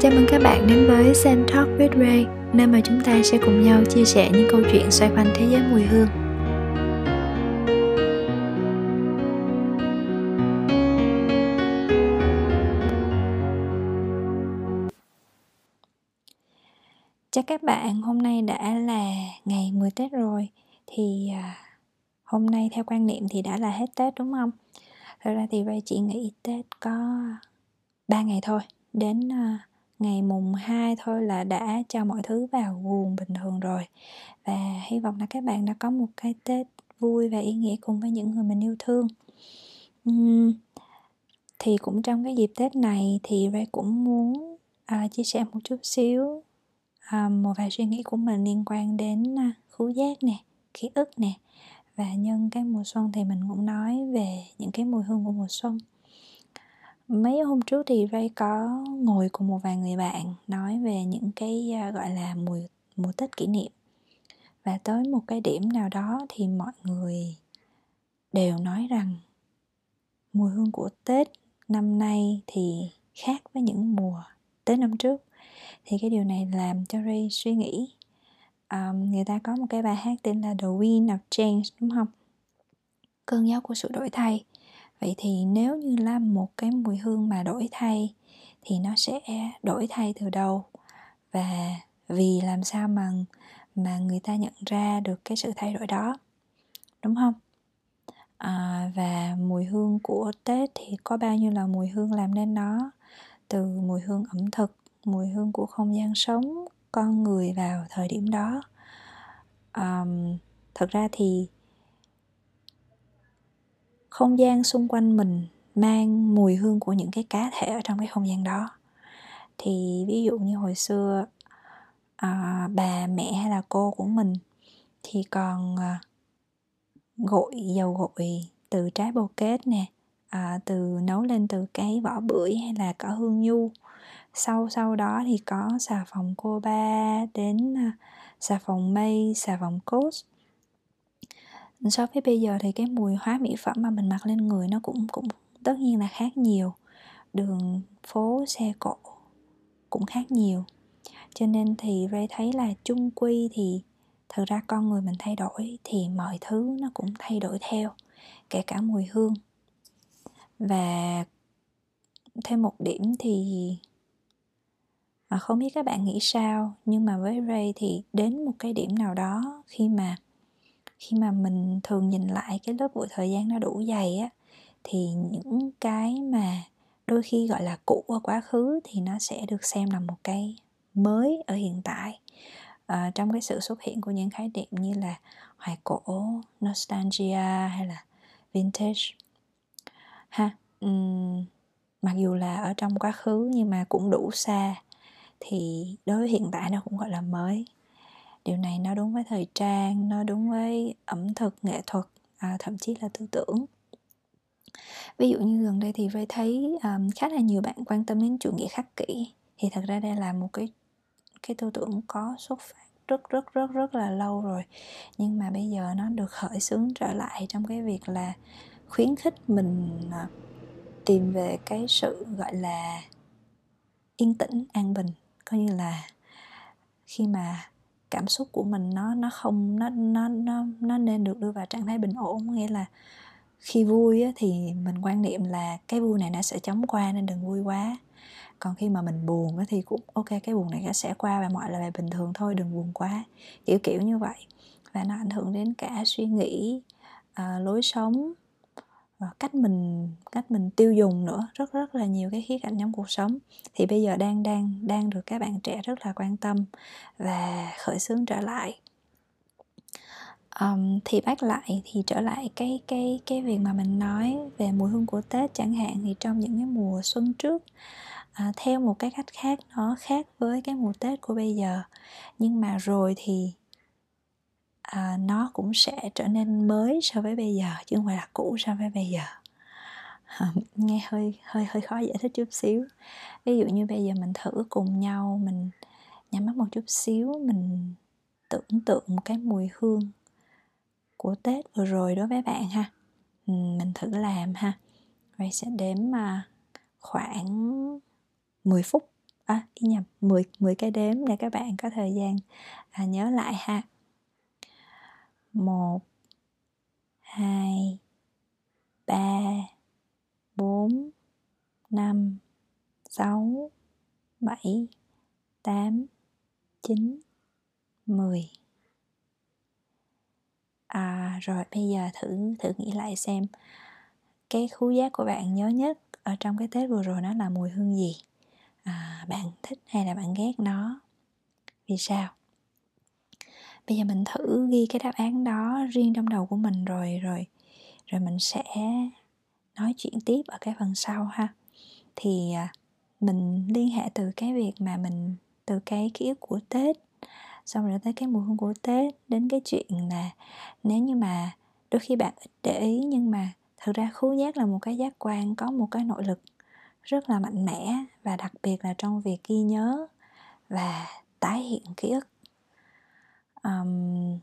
Chào mừng các bạn đến với Sen Talk with Ray, nơi mà chúng ta sẽ cùng nhau chia sẻ những câu chuyện xoay quanh thế giới mùi hương. Chào các bạn, hôm nay đã là ngày 10 Tết rồi Thì à, hôm nay theo quan niệm thì đã là hết Tết đúng không? Thật ra thì Ray chỉ nghĩ Tết có 3 ngày thôi Đến à, ngày mùng 2 thôi là đã cho mọi thứ vào guồng bình thường rồi. Và hy vọng là các bạn đã có một cái tết vui và ý nghĩa cùng với những người mình yêu thương. Uhm, thì cũng trong cái dịp tết này thì Ray cũng muốn à, chia sẻ một chút xíu à, một vài suy nghĩ của mình liên quan đến à, khứu giác nè ký ức nè. Và nhân cái mùa xuân thì mình cũng nói về những cái mùi hương của mùa xuân mấy hôm trước thì Ray có ngồi cùng một vài người bạn nói về những cái uh, gọi là mùa mùa Tết kỷ niệm. Và tới một cái điểm nào đó thì mọi người đều nói rằng mùi hương của Tết năm nay thì khác với những mùa Tết năm trước. Thì cái điều này làm cho Ray suy nghĩ um, người ta có một cái bài hát tên là The Wind of Change đúng không? Cơn gió của sự đổi thay vậy thì nếu như là một cái mùi hương mà đổi thay thì nó sẽ đổi thay từ đâu? Và vì làm sao mà mà người ta nhận ra được cái sự thay đổi đó? Đúng không? À, và mùi hương của tết thì có bao nhiêu là mùi hương làm nên nó? Từ mùi hương ẩm thực mùi hương của không gian sống con người vào thời điểm đó. Um, thật ra thì không gian xung quanh mình mang mùi hương của những cái cá thể ở trong cái không gian đó. Thì ví dụ như hồi xưa à, bà mẹ hay là cô của mình thì còn à, gội dầu gội từ trái bồ kết nè à, từ nấu lên từ cái vỏ bưởi hay là cỏ hương nhu. Sau sau đó thì có xà phòng cô ba đến à, xà phòng mây xà phòng cốt so với bây giờ thì cái mùi hóa mỹ phẩm mà mình mặc lên người nó cũng cũng tất nhiên là khác nhiều. Đường phố xe cộ cũng khác nhiều. Cho nên thì Ray thấy là chung quy thì thực ra con người mình thay đổi thì mọi thứ nó cũng thay đổi theo kể cả mùi hương. Và thêm một điểm thì à, không biết các bạn nghĩ sao nhưng mà với Ray thì đến một cái điểm nào đó khi mà khi mà mình thường nhìn lại cái lớp bụi thời gian nó đủ dày á thì những cái mà đôi khi gọi là cũ ở quá khứ thì nó sẽ được xem là một cái mới ở hiện tại. À, trong cái sự xuất hiện của những khái niệm như là hoài cổ nostalgia hay là vintage. Ha um, mặc dù là ở trong quá khứ nhưng mà cũng đủ xa thì đối với hiện tại nó cũng gọi là mới điều này nó đúng với thời trang nó đúng với ẩm thực nghệ thuật à, thậm chí là tư tưởng. Ví dụ như gần đây thì Ray thấy um, khá là nhiều bạn quan tâm đến chủ nghĩa khắc kỷ. Thì thật ra đây là một cái cái tư tưởng có xuất phát rất rất rất rất là lâu rồi. Nhưng mà bây giờ nó được khởi xướng trở lại trong cái việc là khuyến khích mình à, tìm về cái sự gọi là yên tĩnh an bình. Coi như là khi mà cảm xúc của mình nó nó không nó nó nó nó nên được đưa vào trạng thái bình ổn. Nghĩa là khi vui á, thì mình quan niệm là cái vui này nó sẽ chóng qua nên đừng vui quá. Còn khi mà mình buồn á, thì cũng ok cái buồn này nó sẽ qua và mọi là bình thường thôi đừng buồn quá. Kiểu kiểu như vậy. Và nó ảnh hưởng đến cả suy nghĩ uh, lối sống Ờ, cách mình cách mình tiêu dùng nữa rất rất là nhiều cái khía cạnh trong cuộc sống. Thì bây giờ đang đang đang được các bạn trẻ rất là quan tâm và khởi xướng trở lại. Um, thì bác lại thì trở lại cái cái cái việc mà mình nói về mùi hương của tết chẳng hạn thì trong những cái mùa xuân trước à, theo một cái cách khác nó khác với cái mùa tết của bây giờ. Nhưng mà rồi thì à, nó cũng sẽ trở nên mới so với bây giờ chứ không phải là cũ so với bây giờ. À, nghe hơi hơi hơi khó giải thích chút xíu. Ví dụ như bây giờ mình thử cùng nhau mình nhắm mắt một chút xíu mình tưởng tượng một cái mùi hương của tết vừa rồi đối với bạn ha. Ừ, mình thử làm ha. Vậy sẽ đếm mà khoảng 10 phút. À ý nhầm 10 10 cái đếm để các bạn có thời gian à, nhớ lại ha một hai ba bốn năm sáu bảy tám chín mười. À rồi bây giờ thử thử nghĩ lại xem. Cái khứu giác của bạn nhớ nhất ở trong cái tết vừa rồi nó là mùi hương gì? À, bạn thích hay là bạn ghét nó? Vì sao? Bây giờ mình thử ghi cái đáp án đó riêng trong đầu của mình rồi rồi rồi mình sẽ nói chuyện tiếp ở cái phần sau ha. Thì à, mình liên hệ từ cái việc mà mình, từ cái ký ức của tết, xong rồi tới cái mùi hương của tết, đến cái chuyện là nếu như mà đôi khi bạn ít để ý nhưng mà thực ra khứu giác là một cái giác quan, có một cái nội lực rất là mạnh mẽ và đặc biệt là trong việc ghi nhớ và tái hiện ký ức um,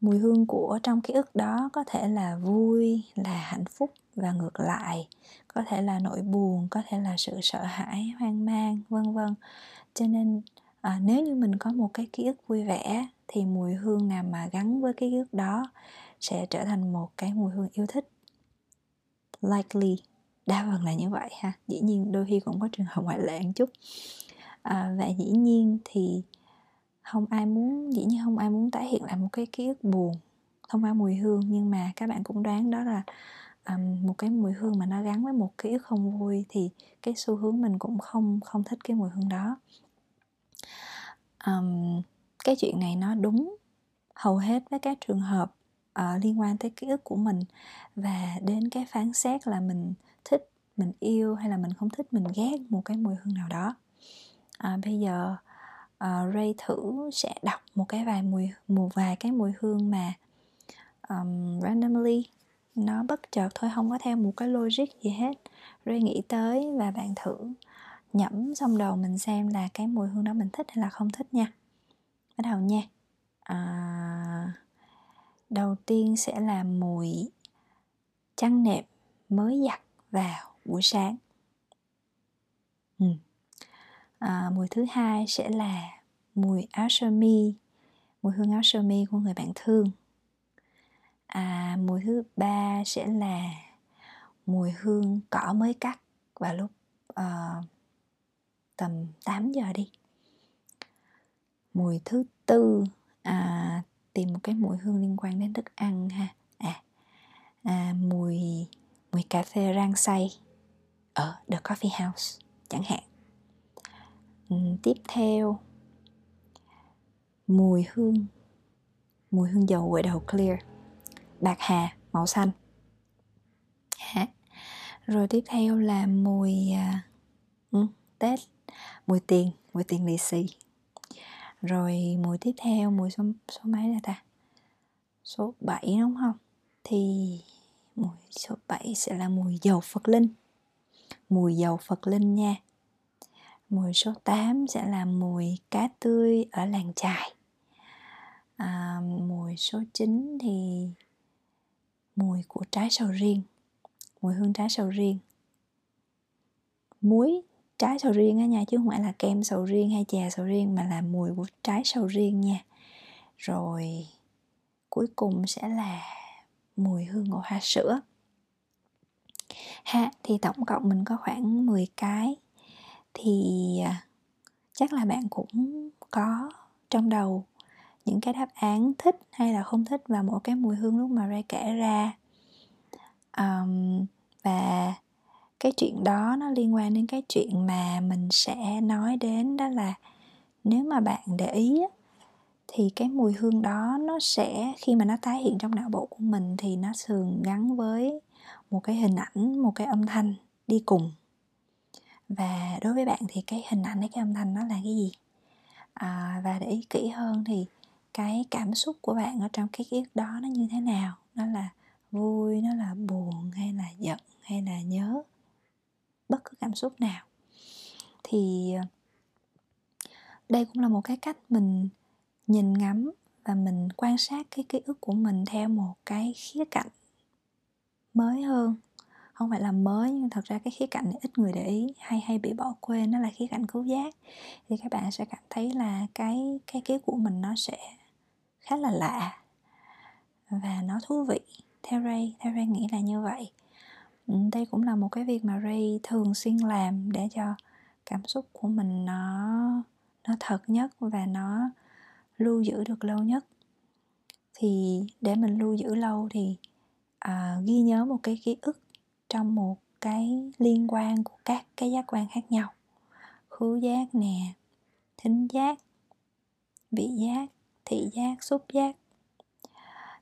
mùi hương của trong ký ức đó có thể là vui là hạnh phúc và ngược lại. Có thể là nỗi buồn có thể là sự sợ hãi hoang mang vân vân. Cho nên à, nếu như mình có một cái ký ức vui vẻ thì mùi hương nào mà gắn với cái ký ức đó sẽ trở thành một cái mùi hương yêu thích. Likely. Đa phần là như vậy ha. Dĩ nhiên đôi khi cũng có trường hợp ngoại lệ một chút. À, và dĩ nhiên thì không ai muốn dĩ nhiên không ai muốn tái hiện lại một cái ký ức buồn thông qua mùi hương nhưng mà các bạn cũng đoán đó là um, một cái mùi hương mà nó gắn với một ký ức không vui thì cái xu hướng mình cũng không không thích cái mùi hương đó. Um, cái chuyện này nó đúng hầu hết với các trường hợp uh, liên quan tới ký ức của mình và đến cái phán xét là mình thích mình yêu hay là mình không thích mình ghét một cái mùi hương nào đó. À, bây giờ uh, Ray thử sẽ đọc một cái vài mùi một vài cái mùi hương mà um, randomly. Nó bất chợt thôi không có theo một cái logic gì hết. Ray nghĩ tới và bạn thử nhẩm xong đầu mình xem là cái mùi hương đó mình thích hay là không thích nha. Bắt đầu nha. À, đầu tiên sẽ là mùi chăn nệm mới giặt vào buổi sáng. Ừ à, mùi thứ hai sẽ là mùi áo sơ mi mùi hương áo sơ mi của người bạn thương. À, mùi thứ ba sẽ là mùi hương cỏ mới cắt vào lúc uh, tầm 8 giờ đi. Mùi thứ tư à, tìm một cái mùi hương liên quan đến thức ăn ha. À, à mùi mùi cà phê rang xay ở The Coffee House chẳng hạn. Ừ, tiếp theo. Mùi hương. Mùi hương dầu gội đầu clear. Bạc hà màu xanh. Hả? rồi tiếp theo là mùi uh, tết. Mùi tiền mùi tiền lì xì. Rồi mùi tiếp theo mùi số, số mấy là ta? Số 7 đúng không? Thì mùi số 7 sẽ là mùi dầu Phật Linh. Mùi dầu Phật Linh nha mùi số 8 sẽ là mùi cá tươi ở làng trài à, mùi số 9 thì mùi của trái sầu riêng mùi hương trái sầu riêng. Muối trái sầu riêng á nha chứ không phải là kem sầu riêng hay chè sầu riêng mà là mùi của trái sầu riêng nha. Rồi cuối cùng sẽ là mùi hương của hoa sữa. Ha thì tổng cộng mình có khoảng 10 cái thì à, chắc là bạn cũng có trong đầu những cái đáp án thích hay là không thích vào mỗi cái mùi hương lúc mà Ray kể ra. Um, và cái chuyện đó nó liên quan đến cái chuyện mà mình sẽ nói đến đó là nếu mà bạn để ý thì cái mùi hương đó nó sẽ khi mà nó tái hiện trong não bộ của mình thì nó thường gắn với một cái hình ảnh một cái âm thanh đi cùng và đối với bạn thì cái hình ảnh cái âm thanh nó là cái gì? À, và để ý kỹ hơn thì cái cảm xúc của bạn ở trong cái ký ức đó nó như thế nào? Nó là vui nó là buồn hay là giận hay là nhớ? Bất cứ cảm xúc nào. Thì ờ, đây cũng là một cái cách mình nhìn ngắm và mình quan sát cái ký ức của mình theo một cái khía cạnh mới hơn không phải là mới nhưng thật ra cái khía cạnh này ít người để ý hay hay bị bỏ quên nó là khía cạnh cứu giác. Thì các bạn sẽ cảm thấy là cái cái ký của mình nó sẽ khá là lạ và nó thú vị. Theo Ray theo Ray nghĩ là như vậy. Ừ, đây cũng là một cái việc mà Ray thường xuyên làm để cho cảm xúc của mình nó nó thật nhất và nó lưu giữ được lâu nhất. Thì để mình lưu giữ lâu thì à, ghi nhớ một cái ký ức trong một cái liên quan của các cái giác quan khác nhau. Khứu giác nè thính giác vị giác thị giác xúc giác.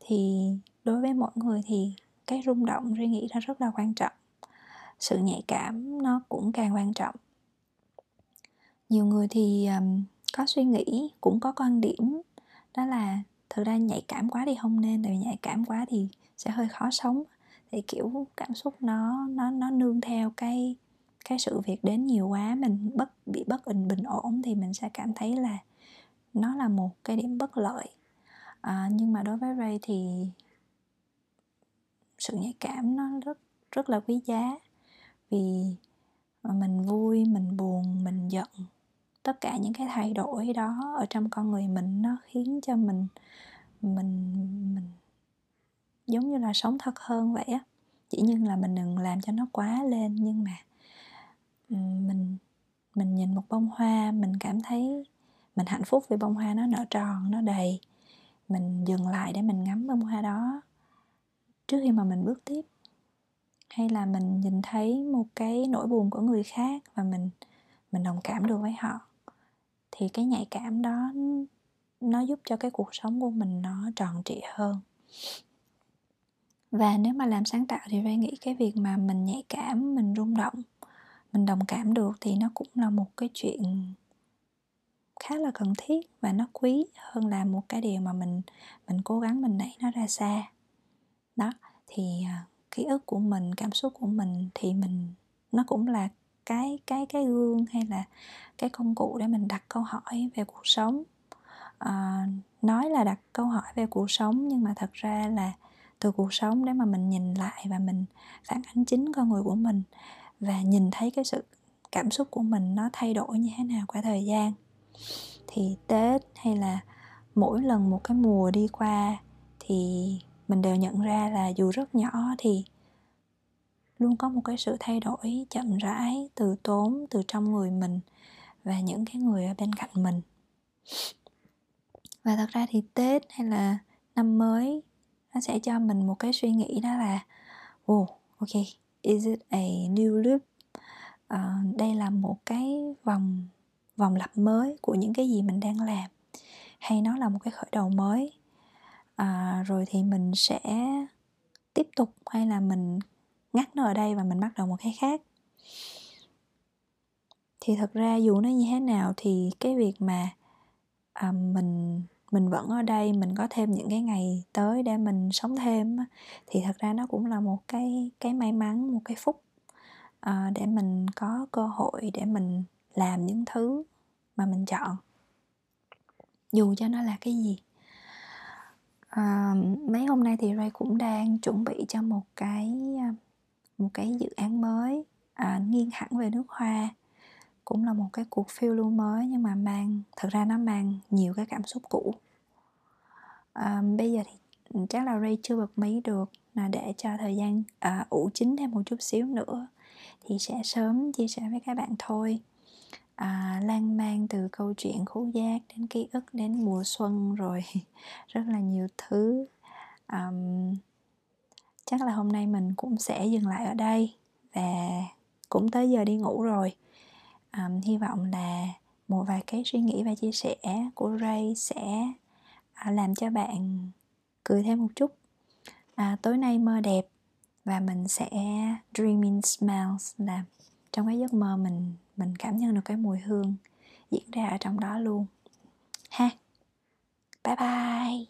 Thì đối với mỗi người thì cái rung động suy nghĩ nó rất là quan trọng. Sự nhạy cảm nó cũng càng quan trọng. Nhiều người thì um, có suy nghĩ cũng có quan điểm. Đó là thực ra nhạy cảm quá thì không nên tại vì nhạy cảm quá thì sẽ hơi khó sống thì kiểu cảm xúc nó nó nó nương theo cái cái sự việc đến nhiều quá mình bất bị bất bình bình ổn thì mình sẽ cảm thấy là nó là một cái điểm bất lợi. À, nhưng mà đối với Ray thì sự nhạy cảm nó rất rất là quý giá. Vì mình vui mình buồn mình giận. Tất cả những cái thay đổi đó ở trong con người mình nó khiến cho mình mình mình giống như là sống thật hơn vậy á. Chỉ nhưng là mình đừng làm cho nó quá lên, nhưng mà mình mình nhìn một bông hoa, mình cảm thấy mình hạnh phúc vì bông hoa nó nở tròn, nó đầy. Mình dừng lại để mình ngắm bông hoa đó trước khi mà mình bước tiếp. Hay là mình nhìn thấy một cái nỗi buồn của người khác và mình mình đồng cảm được với họ, thì cái nhạy cảm đó, nó giúp cho cái cuộc sống của mình nó tròn trịa hơn và nếu mà làm sáng tạo thì Ray nghĩ cái việc mà mình nhạy cảm mình rung động mình đồng cảm được thì nó cũng là một cái chuyện khá là cần thiết và nó quý hơn là một cái điều mà mình mình cố gắng mình đẩy nó ra xa. Đó thì à, ký ức của mình cảm xúc của mình thì mình nó cũng là cái cái cái gương hay là cái công cụ để mình đặt câu hỏi về cuộc sống. À, nói là đặt câu hỏi về cuộc sống nhưng mà thật ra là từ cuộc sống để mà mình nhìn lại và mình phản ánh chính con người của mình và nhìn thấy cái sự cảm xúc của mình nó thay đổi như thế nào qua thời gian. Thì tết hay là mỗi lần một cái mùa đi qua thì mình đều nhận ra là dù rất nhỏ thì luôn có một cái sự thay đổi chậm rãi từ tốn, từ trong người mình và những cái người ở bên cạnh mình. Và thật ra thì tết hay là năm mới nó sẽ cho mình một cái suy nghĩ đó là oh ok is it a new loop? Uh, đây là một cái vòng vòng lặp mới của những cái gì mình đang làm. Hay nó là một cái khởi đầu mới? Uh, rồi thì mình sẽ tiếp tục hay là mình ngắt nó ở đây và mình bắt đầu một cái khác? Thì thật ra dù nó như thế nào thì cái việc mà à, mình mình vẫn ở đây mình có thêm những cái ngày tới để mình sống thêm thì thật ra nó cũng là một cái cái may mắn một cái phúc à, để mình có cơ hội để mình làm những thứ mà mình chọn. Dù cho nó là cái gì. À, mấy hôm nay thì Ray cũng đang chuẩn bị cho một cái ờ, một cái dự án mới à, nghiêng hẳn về nước hoa cũng là một cái cuộc phiêu lưu mới nhưng mà mang thực ra nó mang nhiều cái cảm xúc cũ. À, bây giờ thì chắc là Ray chưa bật mí được là để cho thời gian à, ủ chín thêm một chút xíu nữa thì sẽ sớm chia sẻ với các bạn thôi. À, lan man từ câu chuyện khú giác đến ký ức đến mùa xuân rồi rất là nhiều thứ. Um, chắc là hôm nay mình cũng sẽ dừng lại ở đây và cũng tới giờ đi ngủ rồi um, hy vọng là một vài cái suy nghĩ và chia sẻ của Ray sẽ à, làm cho bạn cười thêm một chút. À, tối nay mơ đẹp và mình sẽ dreaming smells là trong cái giấc mơ mình mình cảm nhận được cái mùi hương diễn ra ở trong đó luôn. Ha. Bye bye.